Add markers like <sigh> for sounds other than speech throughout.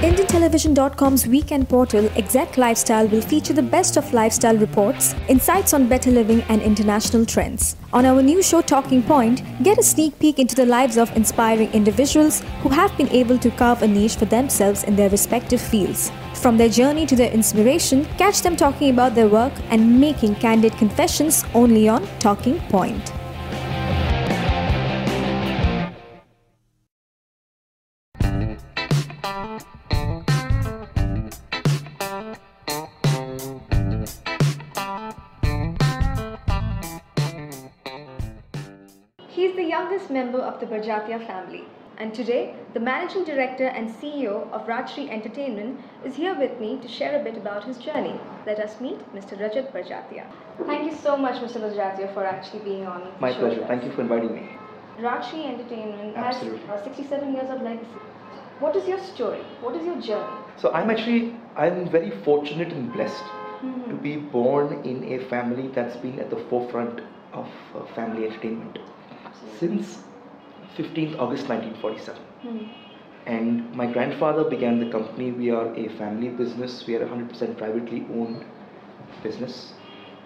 IndianTelevision.com's weekend portal, Exact Lifestyle, will feature the best of lifestyle reports, insights on better living, and international trends. On our new show, Talking Point, get a sneak peek into the lives of inspiring individuals who have been able to carve a niche for themselves in their respective fields. From their journey to their inspiration, catch them talking about their work and making candid confessions only on Talking Point. Member of the Barjatya family. And today, the managing director and CEO of Rajshri Entertainment is here with me to share a bit about his journey. Let us meet Mr. Rajjat Barjatya. Thank you so much, Mr. Barjatya, for actually being on. My show pleasure. Thank you for inviting me. Rajshri Entertainment has uh, 67 years of legacy. What is your story? What is your journey? So I'm actually I'm very fortunate and blessed Mm-hmm. to be born in a family that's been at the forefront of uh, family entertainment since 15th August 1947. Hmm. And my grandfather began the company. We are a family business. We are a 100% privately owned business.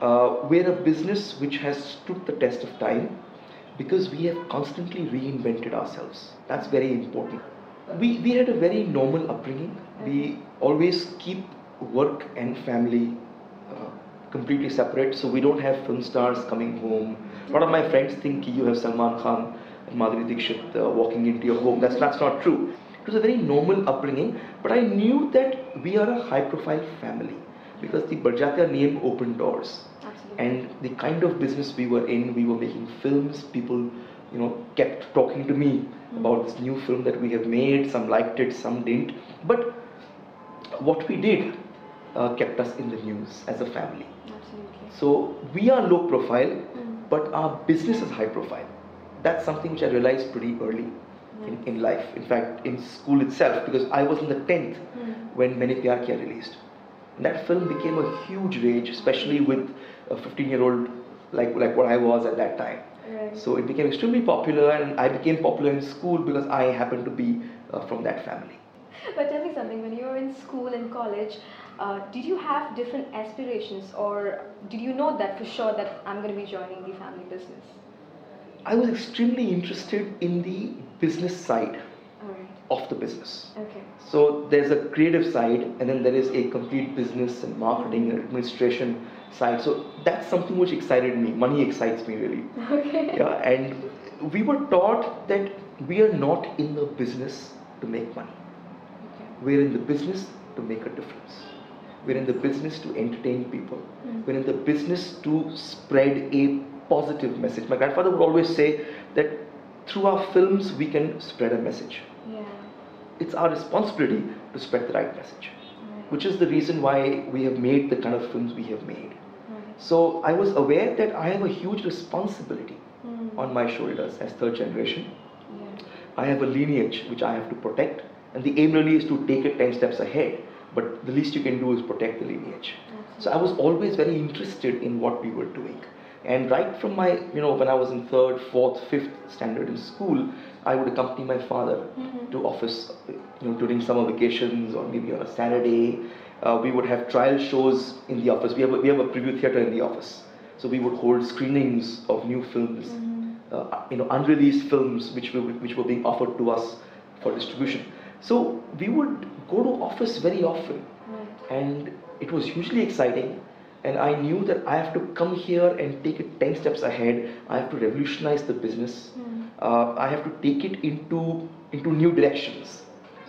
Uh, we're a business which has stood the test of time because we have constantly reinvented ourselves. That's very important. We, we had a very normal upbringing. We always keep work and family uh, completely separate. So we don't have film stars coming home. A lot of my friends think you have Salman Khan Madhuri Dixit uh, walking into your home. That's, that's not true. It was a very normal upbringing, but I knew that we are a high profile family because the Barjatya name opened doors Absolutely. and the kind of business we were in we were making films people you know kept talking to me about this new film that we have made some liked it some didn't but what we did uh, kept us in the news as a family Absolutely. so we are low profile Mm. but our business is high profile that's something which i realized pretty early in, in life in fact in school itself because i was in the 10th Hmm. when Maine Pyar Kiya released. And that film became a huge rage, especially with a 15 year old like, like what I was at that time. Right. So it became extremely popular, and I became popular in school because I happened to be uh, from that family. But tell me something, when you were in school and college, uh, did you have different aspirations or did you know that for sure that I'm going to be joining the family business? I was extremely interested in the business side Alright, of the business. okay. So there's a creative side, and then there is a complete business and marketing and administration side. So that's something which excited me. Money excites me really. <laughs> Okay. Yeah, and we were taught that we are not in the business to make money. okay. We're in the business to make a difference. We're in the business to entertain people. Mm. We're in the business to spread a positive message. My grandfather would always say that through our films we can spread a message. Yeah. It's our responsibility to spread the right message, Right. which is the reason why we have made the kind of films we have made. Right. So I was aware that I have a huge responsibility Mm. on my shoulders as third generation. Yeah. I have a lineage which I have to protect, and the aim really is to take it 10 steps ahead. But the least you can do is protect the lineage. So I was always very interested in what we were doing. And right from my, you know, when I was in third, fourth, fifth standard in school, I would accompany my father Mhm. to office, you know, during summer vacations or maybe on a Saturday. Uh, we would have trial shows in the office. We have a, we have a preview theater in the office, so we would hold screenings of new films, Mhm. uh, you know, unreleased films which were which were being offered to us for distribution. So we would go to office very often Right. and it was hugely exciting and i knew that i have to come here and take it 10 steps ahead i have to revolutionize the business Mm. uh, i have to take it into into new directions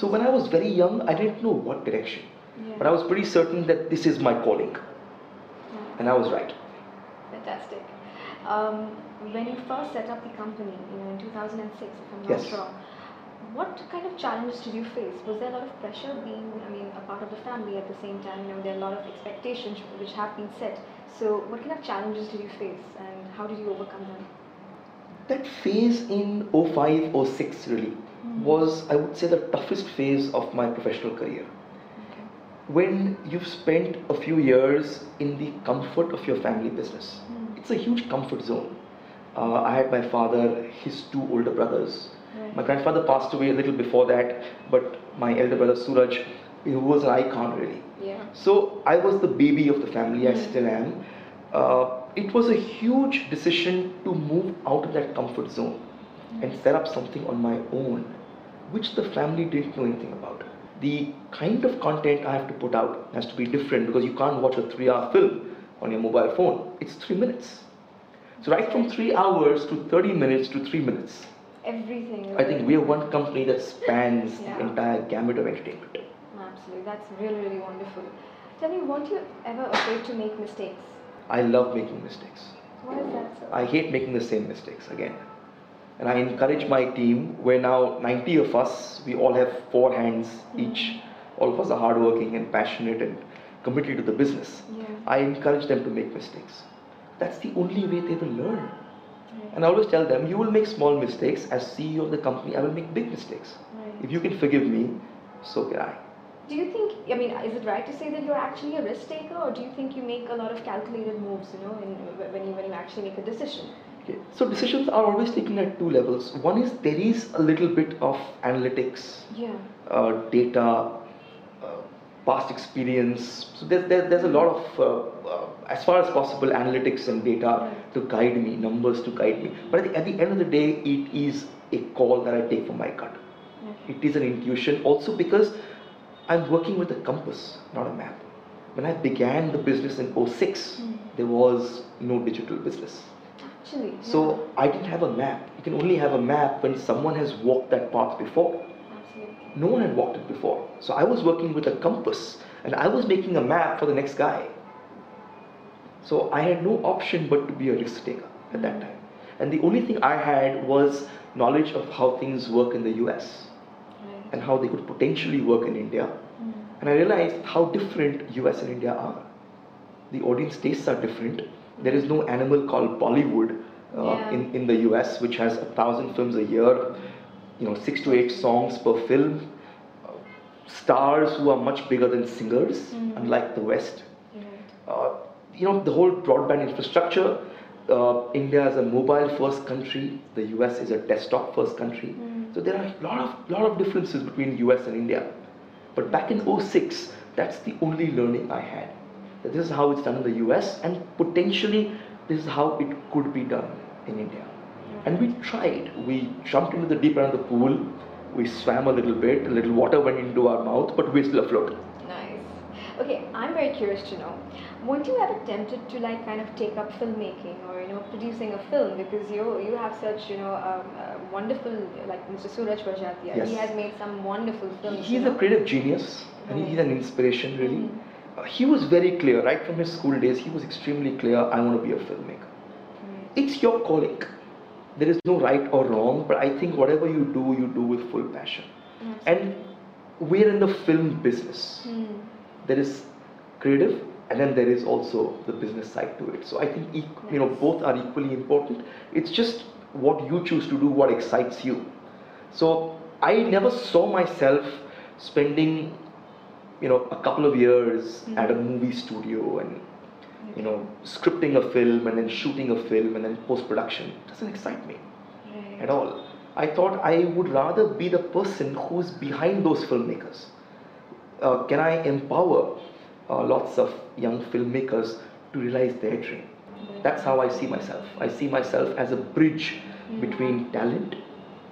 so when i was very young i didn't know what direction Yeah. but i was pretty certain that this is my calling Yeah. and i was right Fantastic. Um, when you first set up the company, you know, in 2006, if I'm not Yes. wrong, what kind of challenges did you face? Was there a lot of pressure being, I mean, a part of the family at the same time? You know, there are a lot of expectations which have been set. So, what kind of challenges did you face, and how did you overcome them? that phase in 05 06 really was i would say the toughest phase of my professional career Okay. when you've spent a few years in the comfort of your family business. Mm. It's a huge comfort zone. Uh, I had my father, his two older brothers. Right. My grandfather passed away a little before that, but my elder brother Suraj, who was an icon really. Yeah. So I was the baby of the family, I Mm. still am. Uh, it was a huge decision to move out of that comfort zone and set up something on my own, which the family didn't know anything about. The kind of content I have to put out has to be different because you can't watch a three hour film on your mobile phone, it's three minutes. So, right from three hours to 30 minutes to three minutes. Everything. I think we are one company that spans Yeah. the entire gamut of entertainment. Absolutely. That's really, really wonderful. Tell me, weren't you ever afraid to make mistakes? I love making mistakes. Why is that so? I hate making the same mistakes again. And I encourage my team, we're now 90 of us, we all have four hands mm-hmm. each. All of us are hardworking and passionate and committed to the business. Yeah. I encourage them to make mistakes. That's the only way they will learn. Right. And I always tell them, you will make small mistakes. As CEO of the company, I will make big mistakes. Right. If you can forgive me, so can I. Do you think, I mean, is it right to say that you're actually a risk taker or do you think you make a lot of calculated moves, you know, in, when, you, when you actually make a decision? Okay. So decisions are always taken at two levels. One is there is a little bit of analytics, Yeah. uh, data, uh, past experience. So there's, there, there's a lot of, uh, uh, as far as possible, analytics and data to guide me, numbers to guide me. But at the, at the end of the day, it is a call that I take from my gut. Okay. It is an intuition also because I'm working with a compass, not a map. When I began the business in 06, Mm. there was no digital business. Actually. So I didn't have a map. You can only have a map when someone has walked that path before. Absolutely. No one had walked it before. So I was working with a compass and I was making a map for the next guy. So I had no option but to be a risk taker at that time. And the only thing I had was knowledge of how things work in the US Right. and how they could potentially work in India. Mm. And I realized how different US and India are. The audience tastes are different. There is no animal called Bollywood uh, Yeah. in, in the US, which has a thousand films a year, you know, six to eight songs per film, uh, stars who are much bigger than singers, Mhm. unlike the West. Right. Uh, you know, the whole broadband infrastructure. Uh, India is a mobile first country, the US is a desktop first country. Mm. So there are a lot of, lot of differences between US and India. But back in 06, that's the only learning I had. That this is how it's done in the US, and potentially this is how it could be done in India. And we tried. We jumped into the deep end of the pool, we swam a little bit, a little water went into our mouth, but we're still afloat. Okay, I'm very curious to know. Weren't you ever tempted to like kind of take up filmmaking or you know producing a film because you you have such you know um, uh, wonderful like Mr. Suraj Barjatya. Yes. He has made some wonderful films. He's a know? creative genius, and he's an inspiration, really. Mhm. Uh, he was very clear, right from his school days, he was extremely clear I want to be a filmmaker. Right. It's your calling. There is no right or wrong, but I think whatever you do, you do with full passion. Yes. And we're in the film business. Hmm. There is creative, and then there is also the business side to it. So I think you know both are equally important. It's just what you choose to do, what excites you. So I never saw myself spending you know a couple of years mm-hmm. at a movie studio and you know scripting a film and then shooting a film and then post production doesn't excite me Right. at all. I thought I would rather be the person who's behind those filmmakers uh, can I empower uh, lots of young filmmakers to realize their dream? That's how I see myself. I see myself as a bridge mm. between talent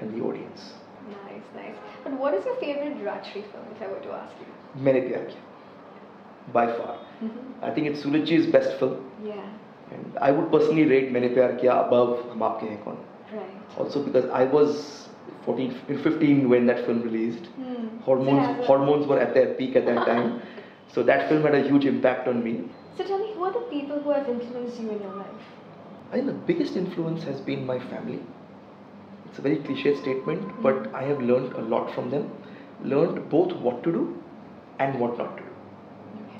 and the audience. Nice, nice. But what is your favorite Rajshri film, if I were to ask you? Maine by far. Mm-hmm. I think it's Sulaji's best film. Yeah. And I would personally rate Maine Pyar above Hum Aapke Right. Also because I was 14, 15 when that film released. Hmm. Hormones, So hormones were at their peak at that time. <laughs> So that film had a huge impact on me. So tell me, who are the people who have influenced you in your life? I think the biggest influence has been my family. It's a very cliche statement, but I have learned a lot from them. Learned both what to do and what not to do.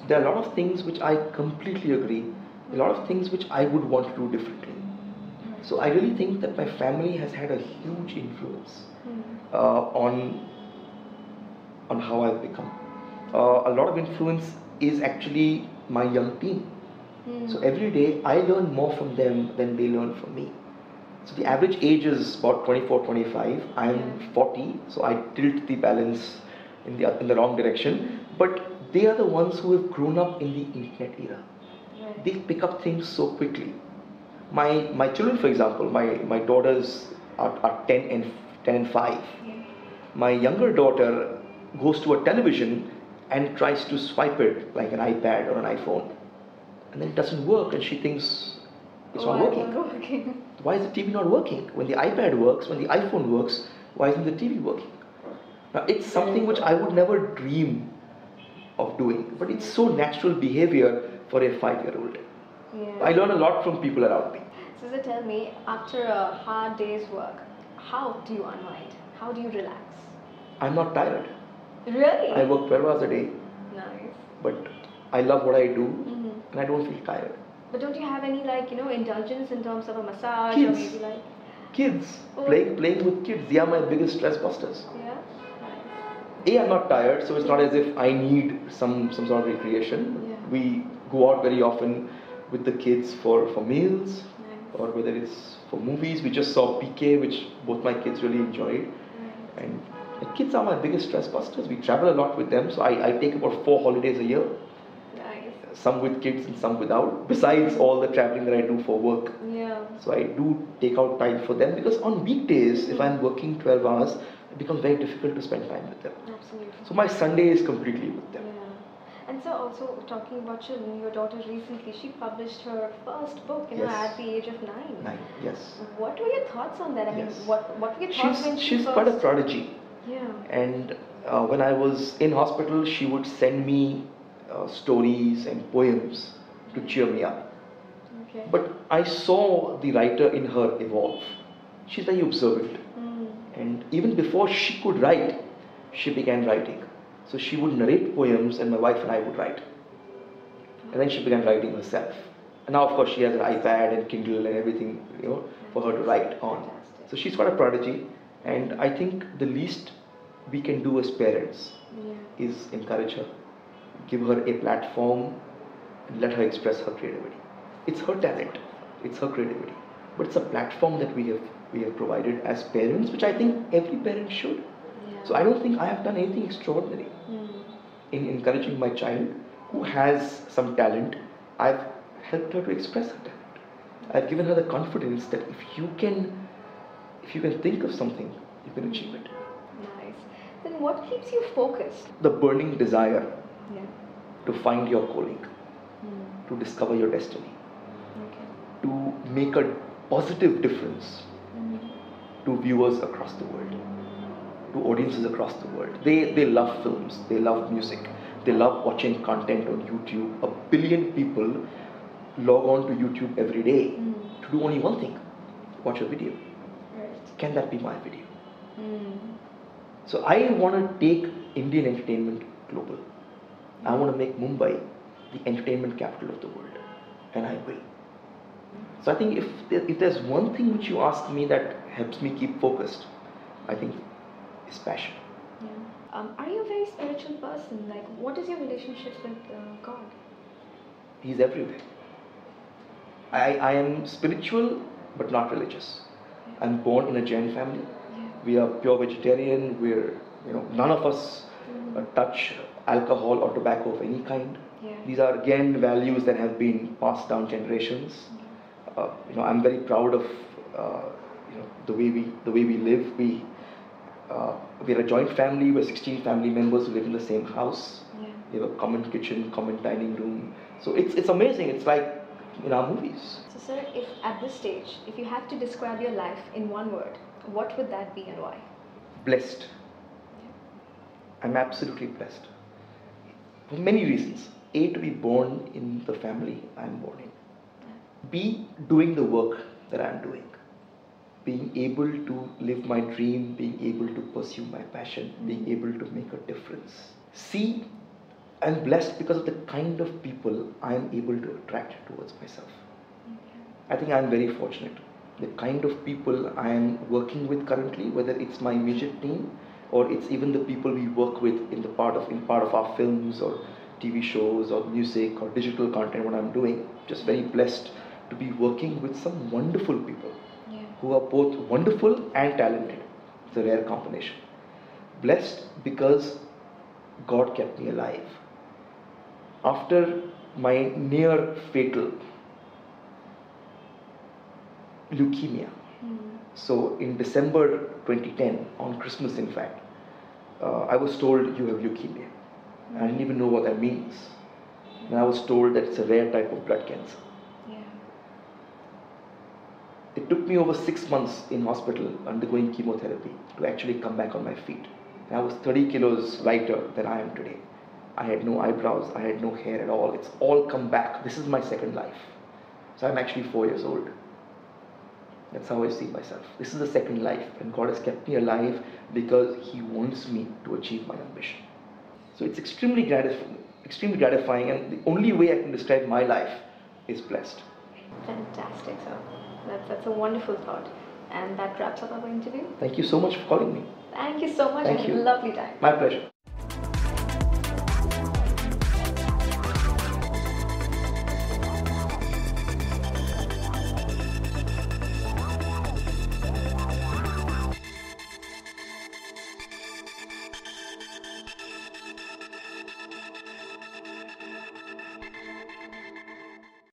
There are a lot of things which I completely agree, a lot of things which I would want to do differently. So I really think that my family has had a huge influence Hmm. uh, on on how I've become. Uh, a lot of influence is actually my young team. Hmm. So every day I learn more from them than they learn from me. So the average age is about 24, 25. I'm 40, so I tilt the balance in the in the wrong direction. But they are the ones who have grown up in the internet era. Right. They pick up things so quickly. My my children, for example, my my daughters are, are ten and ten and five. My younger daughter goes to a television and tries to swipe it like an iPad or an iPhone, and then it doesn't work, and she thinks it's not working. not working? <laughs> Why is the TV not working? When the iPad works, when the iPhone works, why isn't the TV working? Now, it's something which I would never dream of doing, but it's so natural behavior for a five year old. Yeah. I learn a lot from people around me. So tell me, after a hard day's work, how do you unwind? How do you relax? I'm not tired. Really? I work 12 hours a day, Nice. but I love what I do hmm and I don't feel tired. But don't you have any like you know indulgence in terms of a massage or Kids. maybe like Kids, Oh. playing, playing with kids, they are my biggest stress busters. yeah? Nice. A, I'm not tired, so it's not as if I need some, some sort of recreation. Yeah. We go out very often with the kids for, for meals Nice. Or whether it's for movies. We just saw PK, which both my kids really enjoyed. And the kids are my biggest stress busters. We travel a lot with them, so I, I take about four holidays a year, Nice. some with kids and some without, besides all the traveling that I do for work. Yeah. So I do take out time for them because on weekdays, if I'm working 12 hours, it becomes very difficult to spend time with them. Absolutely. So my Sunday is completely with them. Yeah. So also talking about children, your daughter recently she published her first book, you know, Yes. at the age of nine. Nine, yes. What were your thoughts on that? I mean, what what were your thoughts when She's, she she's first? quite a prodigy. Yeah. And uh, when I was in hospital, she would send me uh, stories and poems to cheer me up. Okay. But I saw the writer in her evolve. She's very observant. Mm. And even before she could write, she began writing. So she would narrate poems, and my wife and I would write. And then she began writing herself. And now, of course, she has an iPad and Kindle and everything, you know, for her to write on. So she's quite a prodigy, and I think the least we can do as parents Yeah. is encourage her, give her a platform, and let her express her creativity. It's her talent, it's her creativity, but it's a platform that we have we have provided as parents, which I think every parent should. So I don't think I have done anything extraordinary Mm. in encouraging my child who has some talent. I've helped her to express her talent. I've given her the confidence that if you can, if you can think of something, you can achieve it. Nice. Then what keeps you focused? The burning desire Yeah. to find your calling, Mm. to discover your destiny, Okay. to make a positive difference Mm. to viewers across the world, to audiences across the world. They, they love films, they love music, they love watching content on YouTube. A billion people log on to YouTube every day Mm. to do only one thing watch a video. Right. Can that be my video? Mm. So I want to take Indian entertainment global. I want to make Mumbai the entertainment capital of the world, and I will. So I think if if there's one thing which you ask me that helps me keep focused, I think is passion. Yeah. Um, are you a very spiritual person? Like, what is your relationship with uh, God? He's everywhere. I, I am spiritual but not religious. I'm born in a Jain family. Yeah. We are pure vegetarian. We're you know none of us uh, touch alcohol or tobacco of any kind. Yeah. These are again values that have been passed down generations. Uh, you know, I'm very proud of uh, you know the way we the way we live. We uh, we're a joint family. We're 16 family members who live in the same house. Yeah. We have a common kitchen, common dining room. So it's it's amazing. It's like in our movies. So, sir, if at this stage, if you had to describe your life in one word, what would that be and why? Blessed. I'm absolutely blessed. For many reasons. A, to be born in the family I'm born in. B, doing the work that I'm doing. Being able to live my dream, being able to pursue my passion, being mm. able to make a difference. See, I'm blessed because of the kind of people I'm able to attract towards myself. I think I'm very fortunate. The kind of people I am working with currently, whether it's my immediate team or it's even the people we work with in the part of in part of our films or TV shows or music or digital content, what I'm doing, just very blessed to be working with some wonderful people. Who are both wonderful and talented. It's a rare combination. Blessed because God kept me alive. After my near fatal leukemia, Mm. so in December 2010, on Christmas in fact, uh, I was told you have leukemia. I didn't even know what that means. And I was told that it's a rare type of blood cancer. It took me over six months in hospital undergoing chemotherapy to actually come back on my feet. And I was 30 kilos lighter than I am today. I had no eyebrows, I had no hair at all. It's all come back. This is my second life. So I'm actually four years old. That's how I see myself. This is the second life, and God has kept me alive because He wants me to achieve my ambition. So it's extremely gratifying, extremely gratifying, and the only way I can describe my life is blessed. Fantastic, sir. That's, that's a wonderful thought. And that wraps up our interview. Thank you so much for calling me. Thank you so much. Thank you. lovely time. My pleasure.